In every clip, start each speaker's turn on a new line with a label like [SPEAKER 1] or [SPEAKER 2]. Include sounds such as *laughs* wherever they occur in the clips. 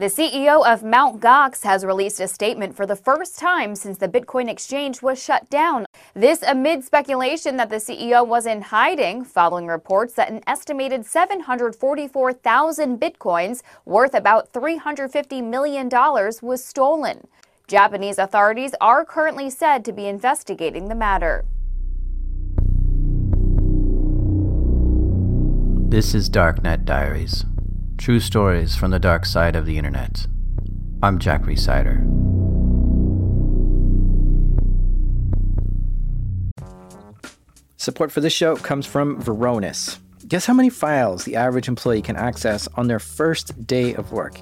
[SPEAKER 1] The CEO of Mt. Gox has released a statement for the first time since the Bitcoin exchange was shut down. This amid speculation that the CEO was in hiding following reports that an estimated 744,000 Bitcoins, worth about $350 million, was stolen. Japanese authorities are currently said to be investigating the matter.
[SPEAKER 2] This is Darknet Diaries. True stories from the dark side of the internet. I'm Jack Rhysider.
[SPEAKER 3] Support for this show comes from Varonis. Guess how many files the average employee can access on their first day of work?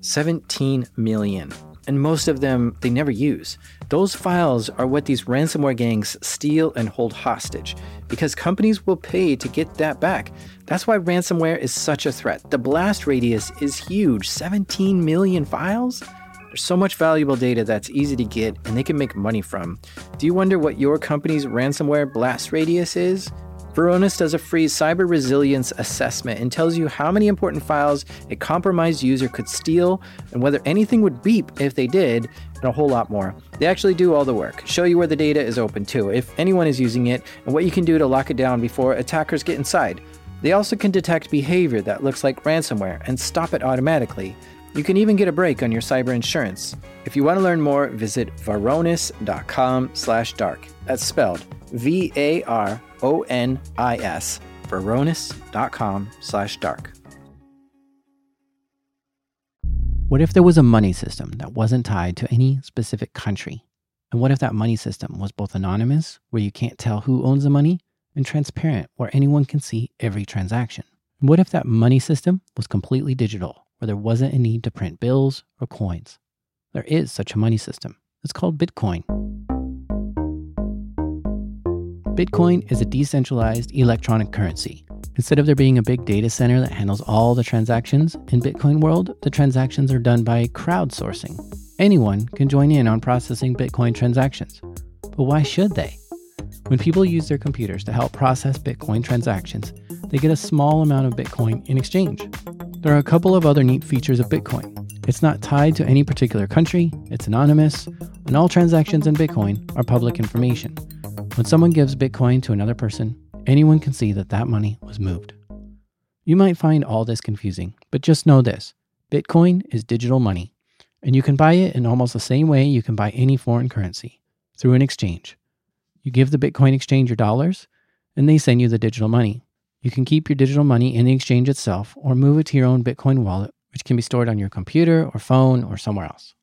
[SPEAKER 3] 17 million and most of them they never use. Those files are what these ransomware gangs steal and hold hostage because companies will pay to get that back. That's why ransomware is such a threat. The blast radius is huge 17 million files. There's so much valuable data that's easy to get and they can make money from. Do you wonder what your company's ransomware blast radius is? Varonis does a free cyber resilience assessment and tells you how many important files a compromised user could steal and whether anything would beep if they did, and a whole lot more. They actually do all the work, show you where the data is open to, if anyone is using it, and what you can do to lock it down before attackers get inside. They also can detect behavior that looks like ransomware and stop it automatically. You can even get a break on your cyber insurance. If you want to learn more, visit varonis.com/dark. That's spelled V A R O N I S, varonis.com slash dark.
[SPEAKER 4] What if there was a money system that wasn't tied to any specific country? And what if that money system was both anonymous, where you can't tell who owns the money, and transparent, where anyone can see every transaction? And what if that money system was completely digital, where there wasn't a need to print bills or coins? There is such a money system. It's called Bitcoin. Bitcoin is a decentralized electronic currency. Instead of there being a big data center that handles all the transactions, in Bitcoin world, the transactions are done by crowdsourcing. Anyone can join in on processing Bitcoin transactions. But why should they? When people use their computers to help process Bitcoin transactions, they get a small amount of Bitcoin in exchange. There are a couple of other neat features of Bitcoin. It's not tied to any particular country, it's anonymous, and all transactions in Bitcoin are public information. When someone gives Bitcoin to another person, anyone can see that that money was moved. You might find all this confusing, but just know this Bitcoin is digital money, and you can buy it in almost the same way you can buy any foreign currency through an exchange. You give the Bitcoin exchange your dollars, and they send you the digital money. You can keep your digital money in the exchange itself or move it to your own Bitcoin wallet, which can be stored on your computer or phone or somewhere else.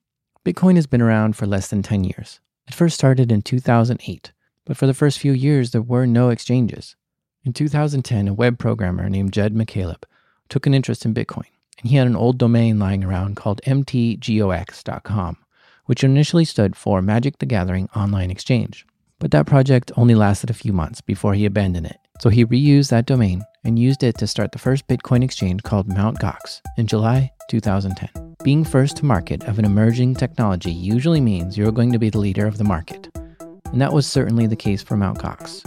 [SPEAKER 4] Bitcoin has been around for less than 10 years. It first started in 2008 but for the first few years, there were no exchanges. In 2010, a web programmer named Jed McCaleb took an interest in Bitcoin, and he had an old domain lying around called mtgox.com, which initially stood for Magic the Gathering Online Exchange. But that project only lasted a few months before he abandoned it. So he reused that domain and used it to start the first Bitcoin exchange called Mt. Gox in July 2010. Being first to market of an emerging technology usually means you're going to be the leader of the market and that was certainly the case for Mt. Gox.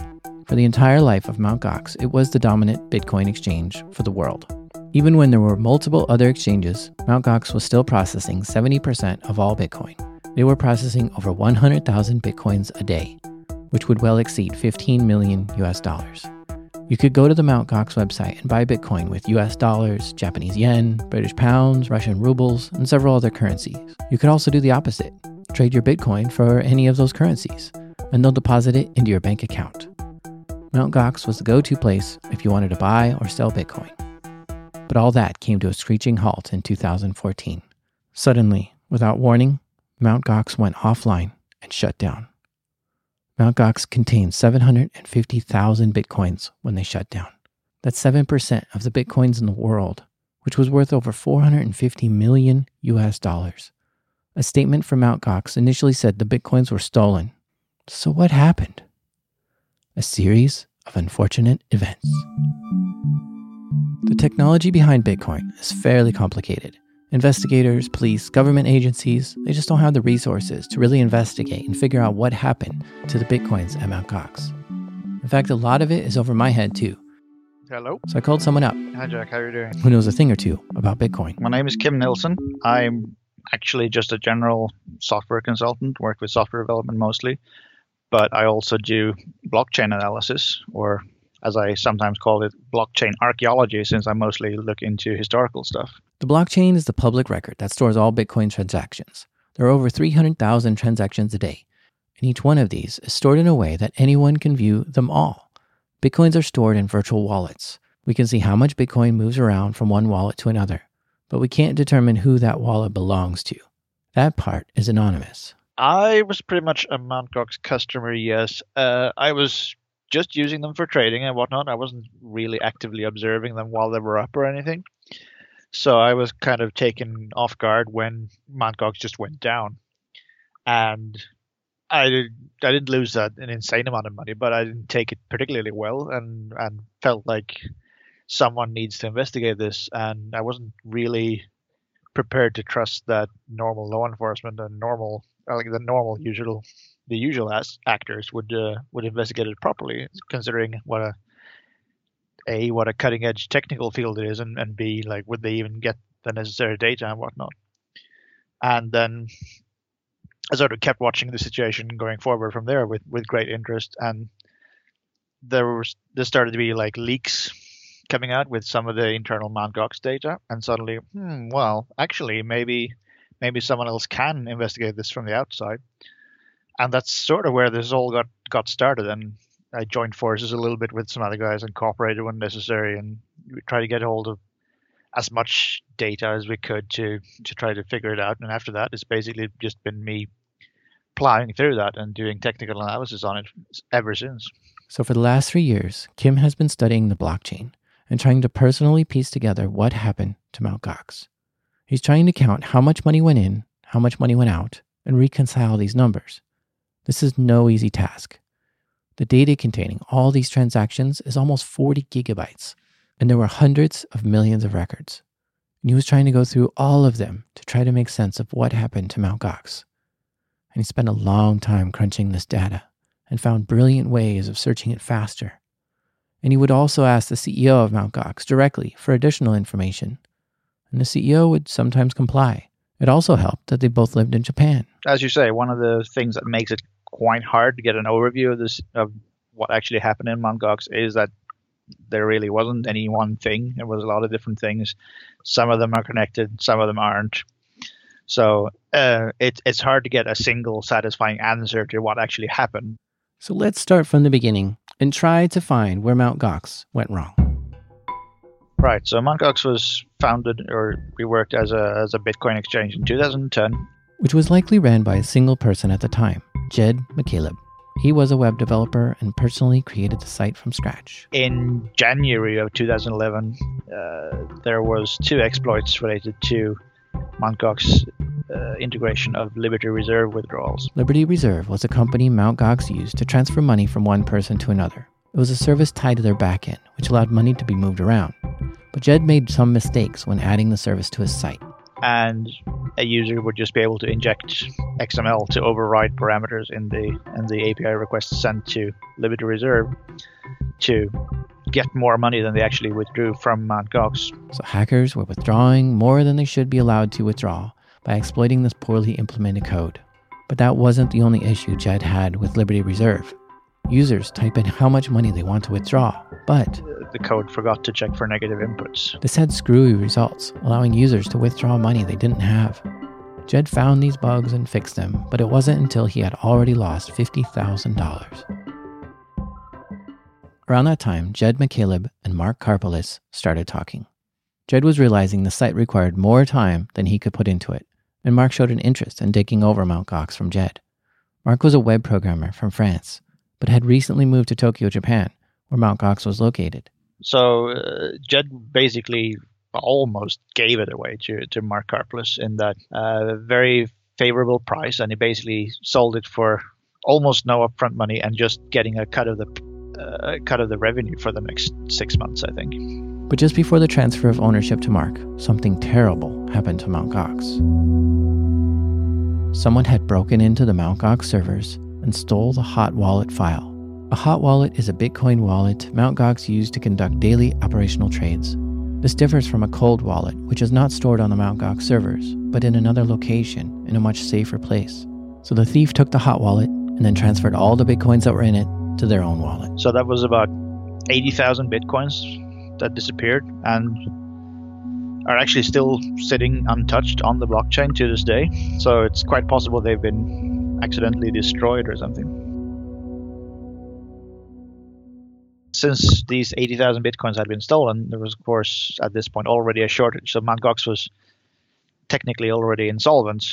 [SPEAKER 4] For the entire life of Mt. Gox, it was the dominant Bitcoin exchange for the world. Even when there were multiple other exchanges, Mt. Gox was still processing 70% of all Bitcoin. They were processing over 100,000 Bitcoins a day, which would well exceed 15 million US dollars. You could go to the Mt. Gox website and buy Bitcoin with US dollars, Japanese yen, British pounds, Russian rubles, and several other currencies. You could also do the opposite trade your Bitcoin for any of those currencies and they'll deposit it into your bank account. Mt. Gox was the go to place if you wanted to buy or sell Bitcoin. But all that came to a screeching halt in 2014. Suddenly, without warning, Mt. Gox went offline and shut down. Mt. Gox contained 750,000 Bitcoins when they shut down. That's 7% of the Bitcoins in the world, which was worth over 450 million US dollars. A statement from Mt. Gox initially said the Bitcoins were stolen so, what happened? A series of unfortunate events. The technology behind Bitcoin is fairly complicated. Investigators, police, government agencies, they just don't have the resources to really investigate and figure out what happened to the Bitcoins at Mt. Gox. In fact, a lot of it is over my head, too.
[SPEAKER 5] Hello.
[SPEAKER 4] So I called someone up
[SPEAKER 5] Hi, Jack. How are you doing?
[SPEAKER 4] who knows a thing or two about Bitcoin.
[SPEAKER 5] My name is Kim Nilsson. I'm actually just a general software consultant, work with software development mostly, but I also do blockchain analysis, or as I sometimes call it, blockchain archaeology, since I mostly look into historical stuff.
[SPEAKER 4] The blockchain is the public record that stores all Bitcoin transactions. There are over 300,000 transactions a day, and each one of these is stored in a way that anyone can view them all. Bitcoins are stored in virtual wallets. We can see how much Bitcoin moves around from one wallet to another, but we can't determine who that wallet belongs to. That part is anonymous.
[SPEAKER 5] I was pretty much a Mt. Gox customer, yes. Uh, I was just using them for trading and whatnot. I wasn't really actively observing them while they were up or anything. So I was kind of taken off guard when Mt. Gox just went down. And I did, I didn't lose that an insane amount of money, but I didn't take it particularly well and, and felt like someone needs to investigate this. And I wasn't really prepared to trust that normal law enforcement and normal like the normal usual the usual as actors would uh, would investigate it properly considering what a a what a cutting edge technical field it is and, and b like would they even get the necessary data and whatnot and then I sort of kept watching the situation going forward from there with with great interest and there was there started to be like leaks coming out with some of the internal Mt. Gox data, and suddenly, hmm, well, actually, maybe maybe someone else can investigate this from the outside, and that's sort of where this all got got started. And I joined forces a little bit with some other guys and cooperated when necessary, and we tried to get hold of as much data as we could to to try to figure it out. And after that, it's basically just been me plowing through that and doing technical analysis on it ever since.
[SPEAKER 4] So, for the last three years, Kim has been studying the blockchain and trying to personally piece together what happened to Mt. Gox. He's trying to count how much money went in, how much money went out, and reconcile these numbers. This is no easy task. The data containing all these transactions is almost 40 gigabytes, and there were hundreds of millions of records. And he was trying to go through all of them to try to make sense of what happened to Mt. Gox. And he spent a long time crunching this data and found brilliant ways of searching it faster and he would also ask the CEO of Mt. Gox directly for additional information. And the CEO would sometimes comply. It also helped that they both lived in Japan.
[SPEAKER 5] As you say, one of the things that makes it quite hard to get an overview of this of what actually happened in Mt. Gox is that there really wasn't any one thing. It was a lot of different things. Some of them are connected, some of them aren't. So uh, it, it's hard to get a single satisfying answer to what actually happened.
[SPEAKER 4] So let's start from the beginning and try to find where Mt. Gox went wrong.
[SPEAKER 5] Right. So Mt. Gox was founded or reworked as a, as a Bitcoin exchange in 2010.
[SPEAKER 4] Which was likely ran by a single person at the time, Jed McCaleb. He was a web developer and personally created the site from scratch.
[SPEAKER 5] In January of 2011, uh, there was two exploits related to Mt. Gox uh, integration of Liberty Reserve withdrawals.
[SPEAKER 4] Liberty Reserve was a company Mt. Gox used to transfer money from one person to another. It was a service tied to their backend, which allowed money to be moved around. But Jed made some mistakes when adding the service to his site.
[SPEAKER 5] And a user would just be able to inject XML to override parameters in the in the API request sent to Liberty Reserve to get more money than they actually withdrew from Mt. Gox.
[SPEAKER 4] So hackers were withdrawing more than they should be allowed to withdraw by exploiting this poorly implemented code. But that wasn't the only issue Jed had with Liberty Reserve. Users type in how much money they want to withdraw, but
[SPEAKER 5] The code forgot to check for negative inputs.
[SPEAKER 4] this had screwy results, allowing users to withdraw money they didn't have. Jed found these bugs and fixed them, but it wasn't until he had already lost $50,000. Around that time, Jed McCaleb and Mark Karpeles started talking. Jed was realizing the site required more time than he could put into it, and Mark showed an interest in taking over Mt. Gox from Jed. Mark was a web programmer from France, but had recently moved to Tokyo, Japan, where Mt. Gox was located.
[SPEAKER 5] So uh, Jed basically almost gave it away to, to Mark Karpeles in that uh, very favorable price, and he basically sold it for almost no upfront money and just getting a cut of the uh, cut of the revenue for the next six months, I think.
[SPEAKER 4] But just before the transfer of ownership to Mark, something terrible happened to Mt. Gox. Someone had broken into the Mt. Gox servers and stole the hot wallet file. A hot wallet is a Bitcoin wallet Mt. Gox used to conduct daily operational trades. This differs from a cold wallet, which is not stored on the Mt. Gox servers, but in another location in a much safer place. So the thief took the hot wallet and then transferred all the Bitcoins that were in it to their own wallet.
[SPEAKER 5] So that was about 80,000 Bitcoins that disappeared and are actually still sitting untouched on the blockchain to this day. So it's quite possible they've been accidentally destroyed or something. since these 80,000 bitcoins had been stolen, there was, of course, at this point already a shortage. So Mt. Gox was technically already insolvent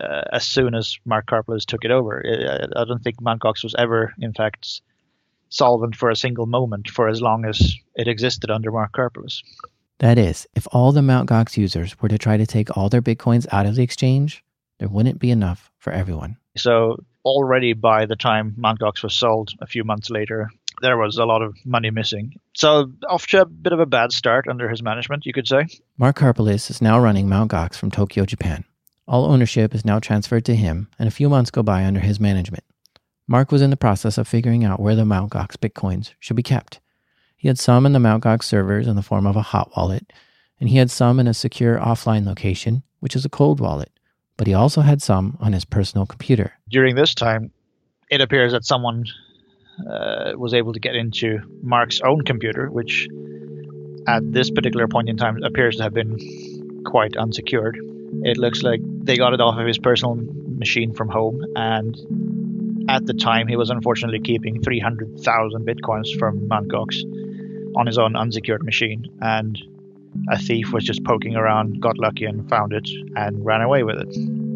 [SPEAKER 5] uh, as soon as Mark Karpeles took it over. I, I don't think Mt. Gox was ever, in fact, solvent for a single moment for as long as it existed under Mark Karpeles.
[SPEAKER 4] That is, if all the Mt. Gox users were to try to take all their bitcoins out of the exchange, there wouldn't be enough for everyone.
[SPEAKER 5] So already by the time Mt. Gox was sold a few months later, there was a lot of money missing. So off to a bit of a bad start under his management, you could say.
[SPEAKER 4] Mark Karpeles is now running Mt. Gox from Tokyo, Japan. All ownership is now transferred to him, and a few months go by under his management. Mark was in the process of figuring out where the Mt. Gox bitcoins should be kept. He had some in the Mt. Gox servers in the form of a hot wallet, and he had some in a secure offline location, which is a cold wallet, but he also had some on his personal computer.
[SPEAKER 5] During this time, it appears that someone uh, was able to get into Mark's own computer, which at this particular point in time appears to have been quite unsecured. It looks like they got it off of his personal machine from home, and at the time he was unfortunately keeping 300,000 bitcoins from Mt. Gox on his own unsecured machine, and a thief was just poking around, got lucky and found it, and ran away with it.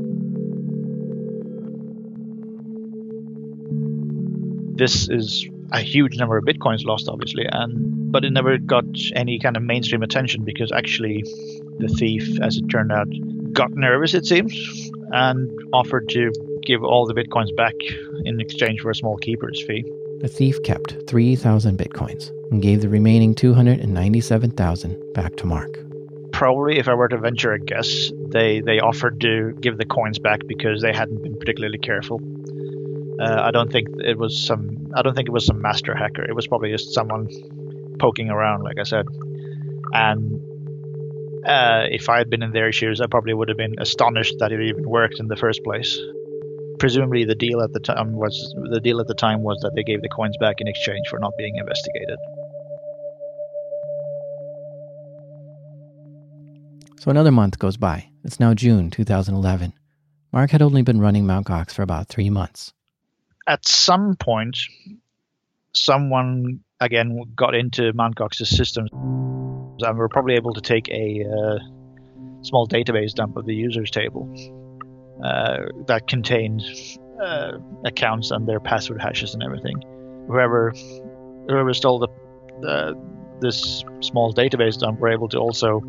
[SPEAKER 5] this is a huge number of bitcoins lost, obviously, and but it never got any kind of mainstream attention because actually the thief, as it turned out, got nervous, it seems, and offered to give all the bitcoins back in exchange for a small keeper's fee.
[SPEAKER 4] The thief kept 3,000 bitcoins and gave the remaining 297,000 back to Mark.
[SPEAKER 5] Probably, if I were to venture a guess, they, they offered to give the coins back because they hadn't been particularly careful. Uh, I don't think it was some. I don't think it was some master hacker. It was probably just someone poking around, like I said. And uh, if I had been in their shoes, I probably would have been astonished that it even worked in the first place. Presumably, the deal at the time was the deal at the time was that they gave the coins back in exchange for not being investigated.
[SPEAKER 4] So another month goes by. It's now June 2011. Mark had only been running Mt. Gox for about three months
[SPEAKER 5] at some point, someone again got into Mt. Gox's systems and were probably able to take a uh, small database dump of the users table that contained uh, accounts and their password hashes and everything. Whoever whoever stole the this small database dump were able to also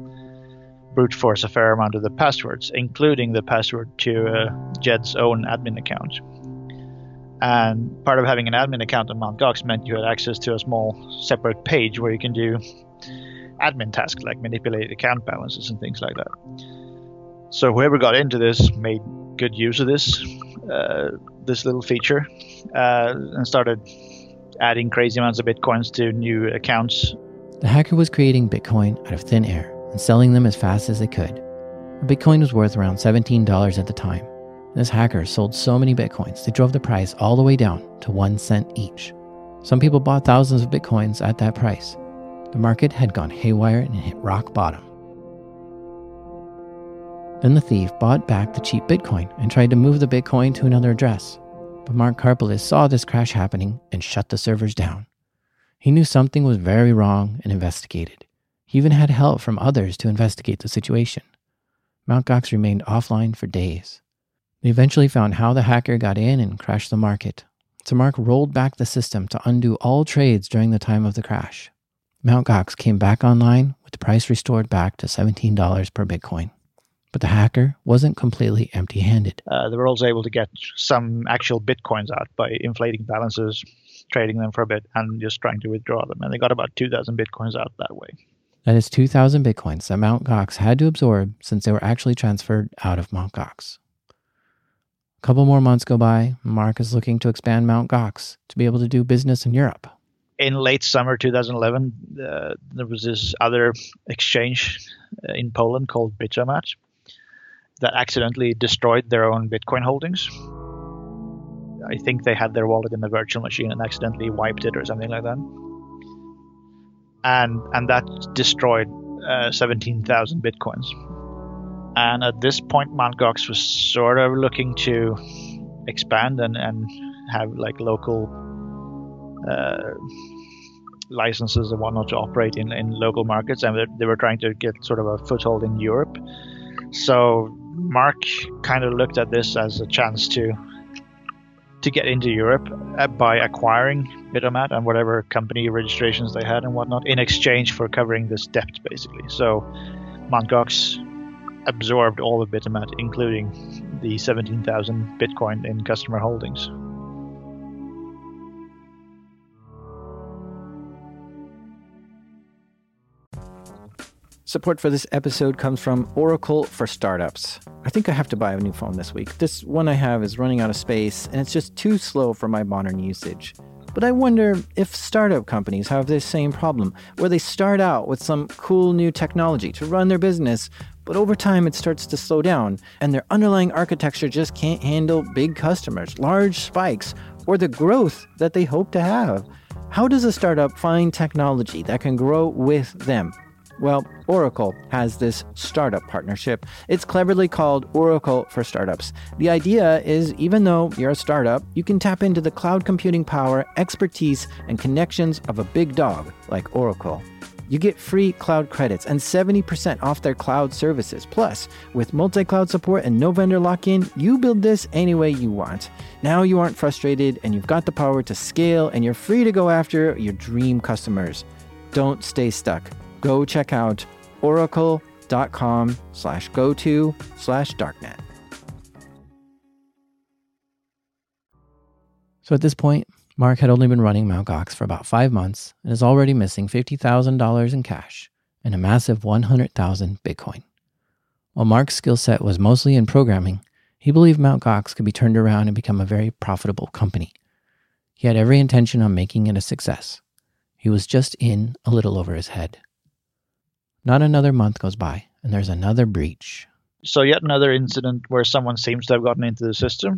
[SPEAKER 5] brute force a fair amount of the passwords, including the password to uh, Jed's own admin account. And part of having an admin account on Mt. Gox meant you had access to a small separate page where you can do admin tasks like manipulate account balances and things like that. So whoever got into this made good use of this uh, this little feature uh, and started adding crazy amounts of bitcoins to new accounts.
[SPEAKER 4] The hacker was creating Bitcoin out of thin air and selling them as fast as they could. Bitcoin was worth around $17 at the time, this hacker sold so many bitcoins, they drove the price all the way down to one cent each. Some people bought thousands of bitcoins at that price. The market had gone haywire and hit rock bottom. Then the thief bought back the cheap Bitcoin and tried to move the Bitcoin to another address. But Mark Karpeles saw this crash happening and shut the servers down. He knew something was very wrong and investigated. He even had help from others to investigate the situation. Mt. Gox remained offline for days. They eventually found how the hacker got in and crashed the market. So Mark rolled back the system to undo all trades during the time of the crash. Mt. Gox came back online with the price restored back to $17 per Bitcoin. But the hacker wasn't completely empty handed.
[SPEAKER 5] Uh, they were also able to get some actual Bitcoins out by inflating balances, trading them for a bit, and just trying to withdraw them. And they got about 2,000 Bitcoins out that way.
[SPEAKER 4] That is 2,000 Bitcoins that Mt. Gox had to absorb since they were actually transferred out of Mt. Gox. A couple more months go by. Mark is looking to expand Mt. Gox to be able to do business in Europe.
[SPEAKER 5] In late summer 2011, uh, there was this other exchange uh, in Poland called Bitomat that accidentally destroyed their own Bitcoin holdings. I think they had their wallet in a virtual machine and accidentally wiped it or something like that. And and that destroyed uh, 17,000 bitcoins. And at this point, Mt. Gox was sort of looking to expand and, and have like local uh, licenses and whatnot to operate in, in local markets. And they were trying to get sort of a foothold in Europe. So Mark kind of looked at this as a chance to to get into Europe uh, by acquiring Bitomat and whatever company registrations they had and whatnot in exchange for covering this debt, basically. So Mt. Absorbed all of Bitomat, including the 17,000 Bitcoin in customer holdings.
[SPEAKER 3] Support for this episode comes from Oracle for Startups. I think I have to buy a new phone this week. This one I have is running out of space and it's just too slow for my modern usage. But I wonder if startup companies have this same problem, where they start out with some cool new technology to run their business, but over time it starts to slow down, and their underlying architecture just can't handle big customers, large spikes, or the growth that they hope to have. How does a startup find technology that can grow with them? Well, Oracle has this startup partnership. It's cleverly called Oracle for Startups. The idea is even though you're a startup, you can tap into the cloud computing power, expertise, and connections of a big dog like Oracle. You get free cloud credits and 70% off their cloud services. Plus, with multi cloud support and no vendor lock in, you build this any way you want. Now you aren't frustrated and you've got the power to scale and you're free to go after your dream customers. Don't stay stuck go check out oracle.com slash go to slash darknet.
[SPEAKER 4] So at this point, Mark had only been running Mt. Gox for about five months and is already missing $50,000 in cash and a massive 100,000 Bitcoin. While Mark's skill set was mostly in programming, he believed Mt. Gox could be turned around and become a very profitable company. He had every intention on making it a success. He was just in a little over his head. Not another month goes by, and there's another breach.
[SPEAKER 5] So, yet another incident where someone seems to have gotten into the system,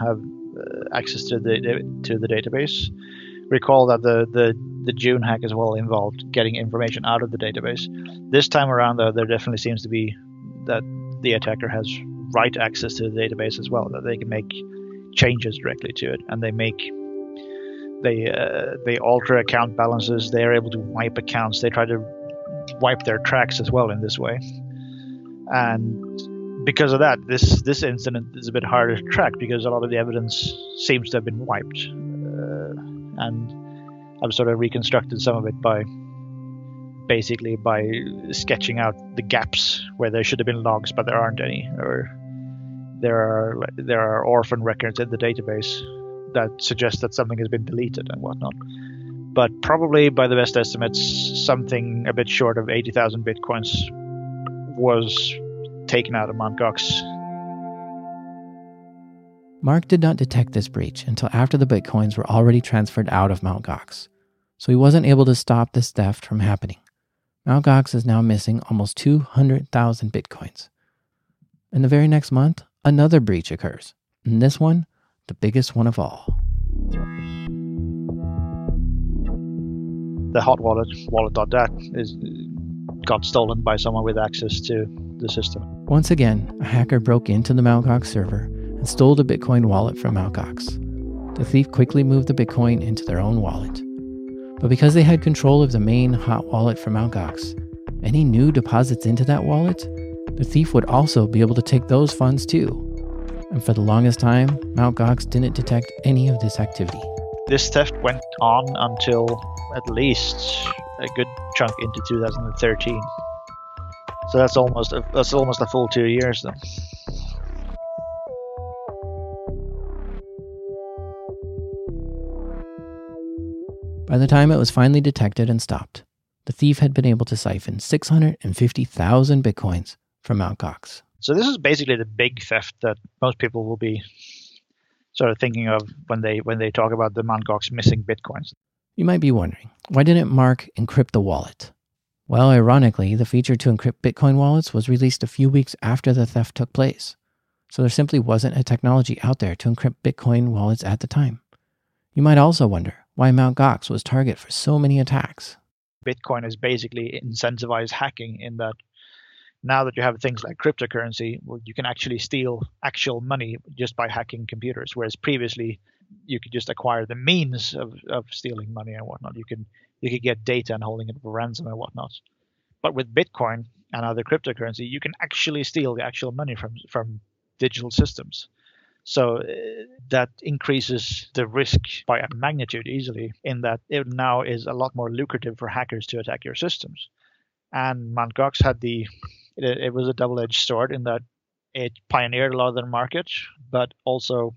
[SPEAKER 5] have uh, access to the to the database. Recall that the, the the June hack as well involved getting information out of the database. This time around, though, there definitely seems to be that the attacker has write access to the database as well, that they can make changes directly to it, and they make they uh, they alter account balances. They are able to wipe accounts. They try to wipe their tracks as well in this way. And because of that, this this incident is a bit harder to track because a lot of the evidence seems to have been wiped. Uh, and I've sort of reconstructed some of it by basically by sketching out the gaps where there should have been logs but there aren't any, or there are there are orphan records in the database that suggests that something has been deleted and whatnot. But probably by the best estimates, something a bit short of 80,000 bitcoins was taken out of Mt. Gox.
[SPEAKER 4] Mark did not detect this breach until after the bitcoins were already transferred out of Mt. Gox, so he wasn't able to stop this theft from happening. Mt. Gox is now missing almost 200,000 bitcoins. In the very next month, another breach occurs, and this one the biggest one of all.
[SPEAKER 5] The hot wallet, wallet.dat, is got stolen by someone with access to the system.
[SPEAKER 4] Once again, a hacker broke into the Mt. Gox server and stole the Bitcoin wallet from Mt. Gox. The thief quickly moved the Bitcoin into their own wallet. But because they had control of the main hot wallet from Mt. Gox, any new deposits into that wallet, the thief would also be able to take those funds too and for the longest time, Mt. Gox didn't detect any of this activity.
[SPEAKER 5] This theft went on until at least a good chunk into 2013. So that's almost a, that's almost a full two years then.
[SPEAKER 4] By the time it was finally detected and stopped, the thief had been able to siphon 650,000 bitcoins from Mt. Gox.
[SPEAKER 5] So this is basically the big theft that most people will be sort of thinking of when they when they talk about the Mt. Gox missing bitcoins.
[SPEAKER 4] You might be wondering, why didn't Mark encrypt the wallet? Well, ironically, the feature to encrypt Bitcoin wallets was released a few weeks after the theft took place. So there simply wasn't a technology out there to encrypt Bitcoin wallets at the time. You might also wonder why Mt. Gox was target for so many attacks.
[SPEAKER 5] Bitcoin is basically incentivized hacking in that now that you have things like cryptocurrency, well, you can actually steal actual money just by hacking computers, whereas previously you could just acquire the means of, of stealing money and whatnot. You can you could get data and holding it for ransom and whatnot. But with Bitcoin and other cryptocurrency, you can actually steal the actual money from from digital systems. So uh, that increases the risk by a magnitude easily, in that it now is a lot more lucrative for hackers to attack your systems. And Mt. Gox had the it, it was a double-edged sword in that it pioneered a lot of the market, but also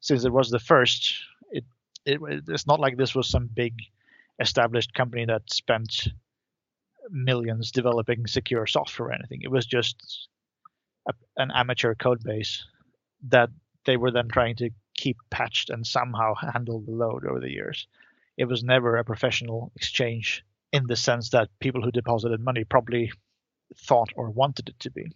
[SPEAKER 5] since it was the first, it, it it's not like this was some big established company that spent millions developing secure software or anything. It was just a, an amateur code base that they were then trying to keep patched and somehow handle the load over the years. It was never a professional exchange in the sense that people who deposited money probably thought or wanted it to be.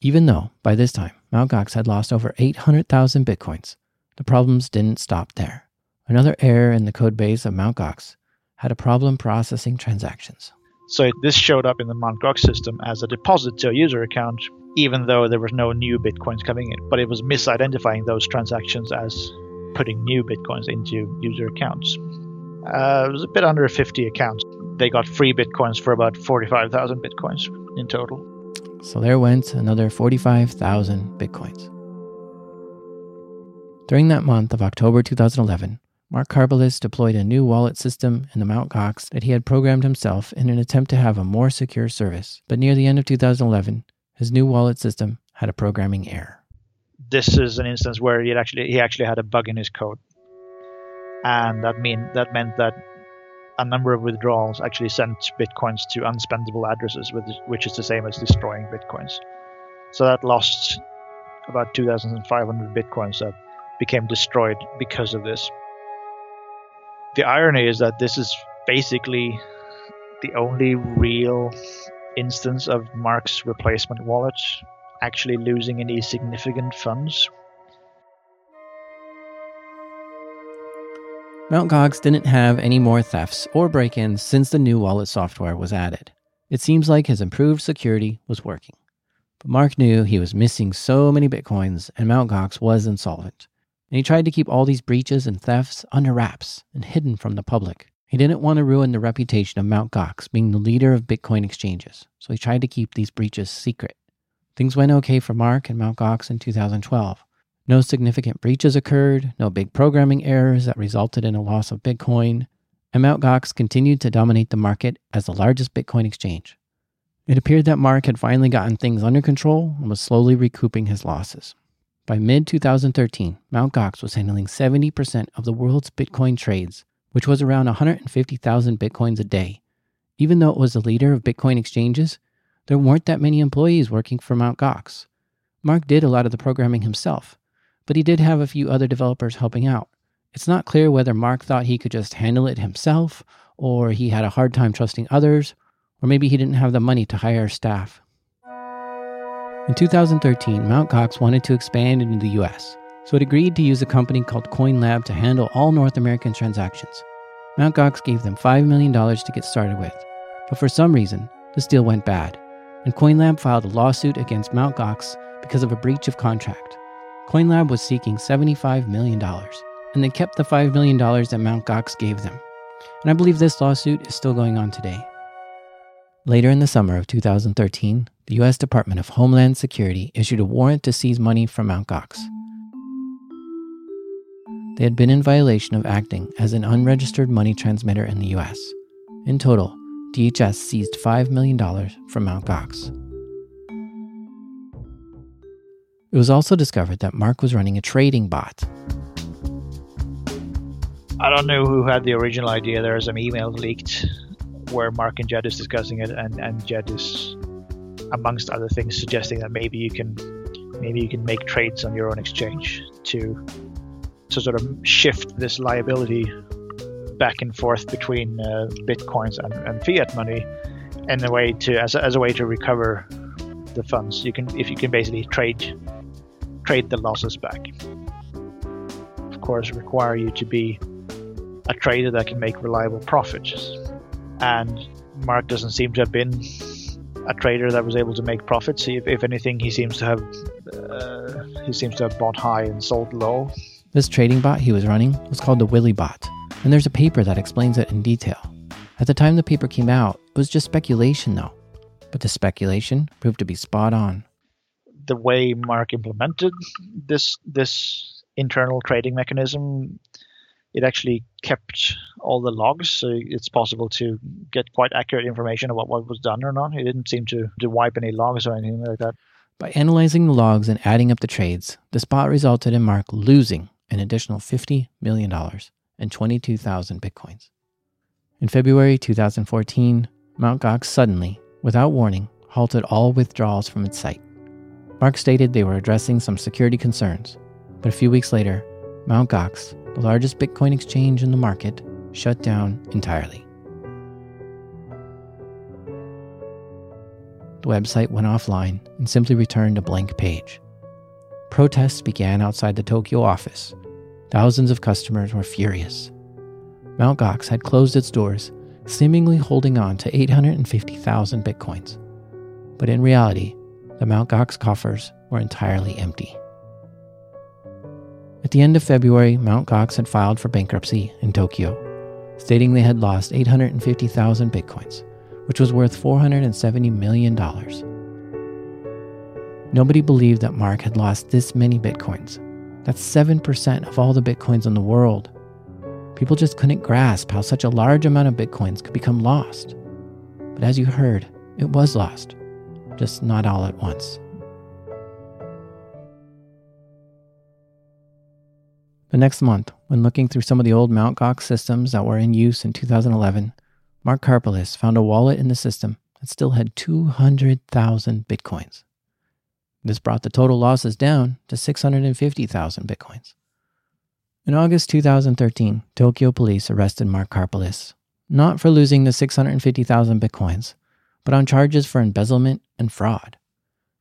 [SPEAKER 4] Even though, by this time, Mt. Gox had lost over 800,000 bitcoins, the problems didn't stop there. Another error in the code base of Mt. Gox had a problem processing transactions.
[SPEAKER 5] So this showed up in the Mt. Gox system as a deposit to a user account, even though there was no new bitcoins coming in. But it was misidentifying those transactions as putting new bitcoins into user accounts. Uh, it was a bit under 50 accounts. They got free bitcoins for about 45,000 bitcoins in total.
[SPEAKER 4] So there went another 45,000 bitcoins. During that month of October 2011, Mark Karpeles deployed a new wallet system in the Mt. Gox that he had programmed himself in an attempt to have a more secure service. But near the end of 2011, his new wallet system had a programming error.
[SPEAKER 5] This is an instance where he actually he actually had a bug in his code, and that mean that meant that a number of withdrawals actually sent bitcoins to unspendable addresses, which is the same as destroying bitcoins. So that lost about 2,500 bitcoins that became destroyed because of this. The irony is that this is basically the only real instance of Mark's replacement wallet actually losing any significant funds
[SPEAKER 4] Mt. Gox didn't have any more thefts or break ins since the new wallet software was added. It seems like his improved security was working. But Mark knew he was missing so many bitcoins and Mt. Gox was insolvent. And he tried to keep all these breaches and thefts under wraps and hidden from the public. He didn't want to ruin the reputation of Mt. Gox being the leader of Bitcoin exchanges, so he tried to keep these breaches secret. Things went okay for Mark and Mt. Gox in 2012. No significant breaches occurred, no big programming errors that resulted in a loss of Bitcoin, and Mt. Gox continued to dominate the market as the largest Bitcoin exchange. It appeared that Mark had finally gotten things under control and was slowly recouping his losses. By mid 2013, Mt. Gox was handling 70% of the world's Bitcoin trades, which was around 150,000 Bitcoins a day. Even though it was the leader of Bitcoin exchanges, there weren't that many employees working for Mt. Gox. Mark did a lot of the programming himself, but he did have a few other developers helping out. It's not clear whether Mark thought he could just handle it himself, or he had a hard time trusting others, or maybe he didn't have the money to hire staff. In 2013, Mt. Gox wanted to expand into the US, so it agreed to use a company called CoinLab to handle all North American transactions. Mt. Gox gave them $5 million to get started with, but for some reason, this deal went bad, and CoinLab filed a lawsuit against Mt. Gox because of a breach of contract. CoinLab was seeking $75 million, and they kept the $5 million that Mt. Gox gave them. And I believe this lawsuit is still going on today. Later in the summer of 2013, the U.S. Department of Homeland Security issued a warrant to seize money from Mt. Gox. They had been in violation of acting as an unregistered money transmitter in the U.S. In total, DHS seized $5 million from Mt. Gox. It was also discovered that Mark was running a trading bot.
[SPEAKER 5] I don't know who had the original idea. There are some emails leaked where Mark and Jed is discussing it, and, and Jed is amongst other things, suggesting that maybe you can maybe you can make trades on your own exchange to to sort of shift this liability back and forth between uh, bitcoins and, and, fiat money in a way to as a, as a way to recover the funds you can if you can basically trade trade the losses back of course require you to be a trader that can make reliable profits and mark doesn't seem to have been a trader that was able to make profits if, if anything he seems to have uh, he seems to have bought high and sold low
[SPEAKER 4] this trading bot he was running was called the Willy bot, and there's a paper that explains it in detail. At the time the paper came out, it was just speculation though. But the speculation proved to be spot on.
[SPEAKER 5] The way Mark implemented this this internal trading mechanism, it actually kept all the logs, so it's possible to get quite accurate information about what was done or not. He didn't seem to, to wipe any logs or anything like that.
[SPEAKER 4] By analyzing the logs and adding up the trades, the spot resulted in Mark losing an additional $50 million and 22,000 bitcoins. In February 2014, Mt. Gox suddenly, without warning, halted all withdrawals from its site. Mark stated they were addressing some security concerns, but a few weeks later, Mt. Gox, the largest Bitcoin exchange in the market, shut down entirely. The website went offline and simply returned a blank page. Protests began outside the Tokyo office. Thousands of customers were furious. Mt. Gox had closed its doors, seemingly holding on to 850,000 bitcoins. But in reality, the Mt. Gox coffers were entirely empty. At the end of February, Mt. Gox had filed for bankruptcy in Tokyo, stating they had lost 850,000 bitcoins, which was worth $470 million. Nobody believed that Mark had lost this many bitcoins. That's 7% of all the bitcoins in the world. People just couldn't grasp how such a large amount of bitcoins could become lost. But as you heard, it was lost, just not all at once. The next month, when looking through some of the old Mt. Gox systems that were in use in 2011, Mark Karpeles found a wallet in the system that still had 200,000 bitcoins. This brought the total losses down to 650,000 bitcoins. In August 2013, Tokyo police arrested Mark Karpeles, not for losing the 650,000 bitcoins, but on charges for embezzlement and fraud.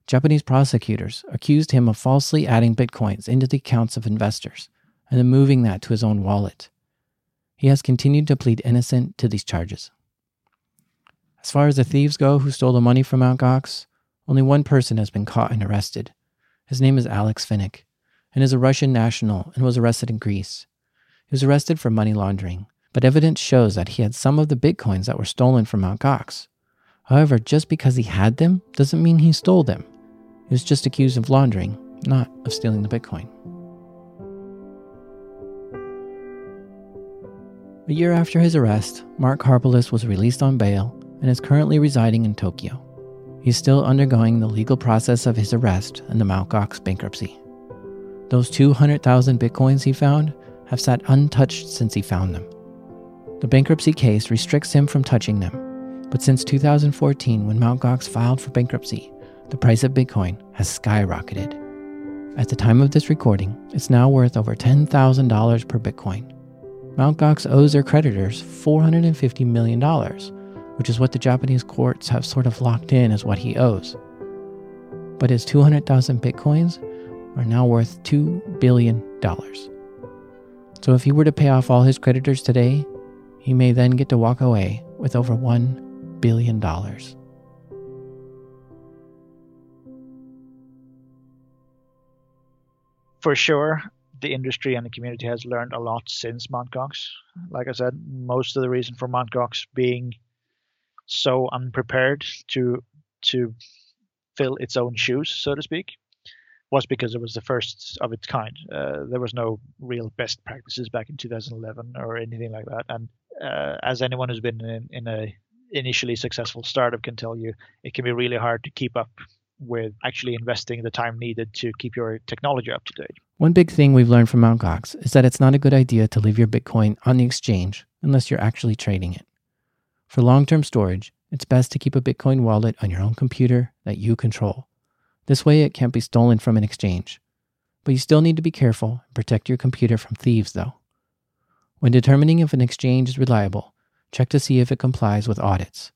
[SPEAKER 4] Japanese prosecutors accused him of falsely adding bitcoins into the accounts of investors and then moving that to his own wallet. He has continued to plead innocent to these charges. As far as the thieves go who stole the money from Mt. Gox, only one person has been caught and arrested. His name is Alex Vinnik and is a Russian national and was arrested in Greece. He was arrested for money laundering, but evidence shows that he had some of the bitcoins that were stolen from Mt. Gox. However, just because he had them doesn't mean he stole them. He was just accused of laundering, not of stealing the bitcoin. A year after his arrest, Mark Karpeles was released on bail and is currently residing in Tokyo. He's still undergoing the legal process of his arrest and the Mt. Gox bankruptcy. Those 200,000 bitcoins he found have sat untouched since he found them. The bankruptcy case restricts him from touching them, but since 2014, when Mt. Gox filed for bankruptcy, the price of Bitcoin has skyrocketed. At the time of this recording, it's now worth over $10,000 per Bitcoin. Mt. Gox owes their creditors $450 million, which is what the Japanese courts have sort of locked in as what he owes. But his 200,000 bitcoins are now worth $2 billion. So if he were to pay off all his creditors today, he may then get to walk away with over $1 billion.
[SPEAKER 5] dollars, For sure, the industry and the community has learned a lot since Mt. Gox. Like I said, most of the reason for Mt. Gox being so unprepared to to fill its own shoes, so to speak, was because it was the first of its kind. Uh, there was no real best practices back in 2011 or anything like that. And uh, as anyone who's been in, in a initially successful startup can tell you, it can be really hard to keep up with actually investing the time needed to keep your technology up to date.
[SPEAKER 4] One big thing we've learned from Mt. Gox is that it's not a good idea to leave your Bitcoin on the exchange unless you're actually trading it. For long term storage, it's best to keep a Bitcoin wallet on your own computer that you control. This way, it can't be stolen from an exchange. But you still need to be careful and protect your computer from thieves, though. When determining if an exchange is reliable, check to see if it complies with audits.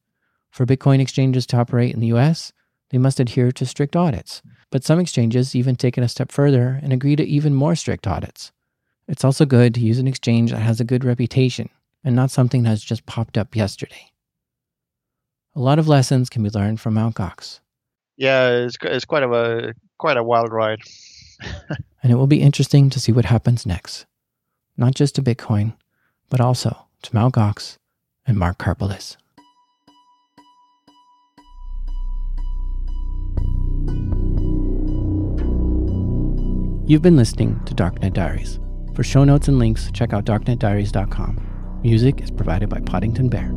[SPEAKER 4] For Bitcoin exchanges to operate in the US, they must adhere to strict audits, but some exchanges even take it a step further and agree to even more strict audits. It's also good to use an exchange that has a good reputation and not something that has just popped up yesterday. A lot of lessons can be learned from Mt. Gox.
[SPEAKER 5] Yeah, it's, it's quite a quite a wild ride. *laughs*
[SPEAKER 4] and it will be interesting to see what happens next, not just to Bitcoin, but also to Mt. Gox and Mark Karpeles. You've been listening to Darknet Diaries. For show notes and links, check out darknetdiaries.com. Music is provided by Poddington Bear.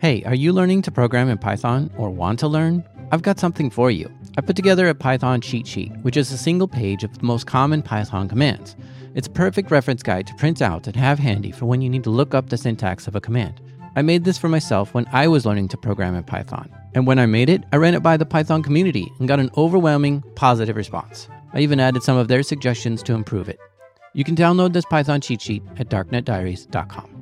[SPEAKER 4] Hey, are you learning to program in Python or want to learn? I've got something for you. I put together a Python cheat sheet, which is a single page of the most common Python commands. It's a perfect reference guide to print out and have handy for when you need to look up the syntax of a command. I made this for myself when I was learning to program in Python. And when I made it, I ran it by the Python community and got an overwhelming positive response. I even added some of their suggestions to improve it. You can download this Python cheat sheet at darknetdiaries.com.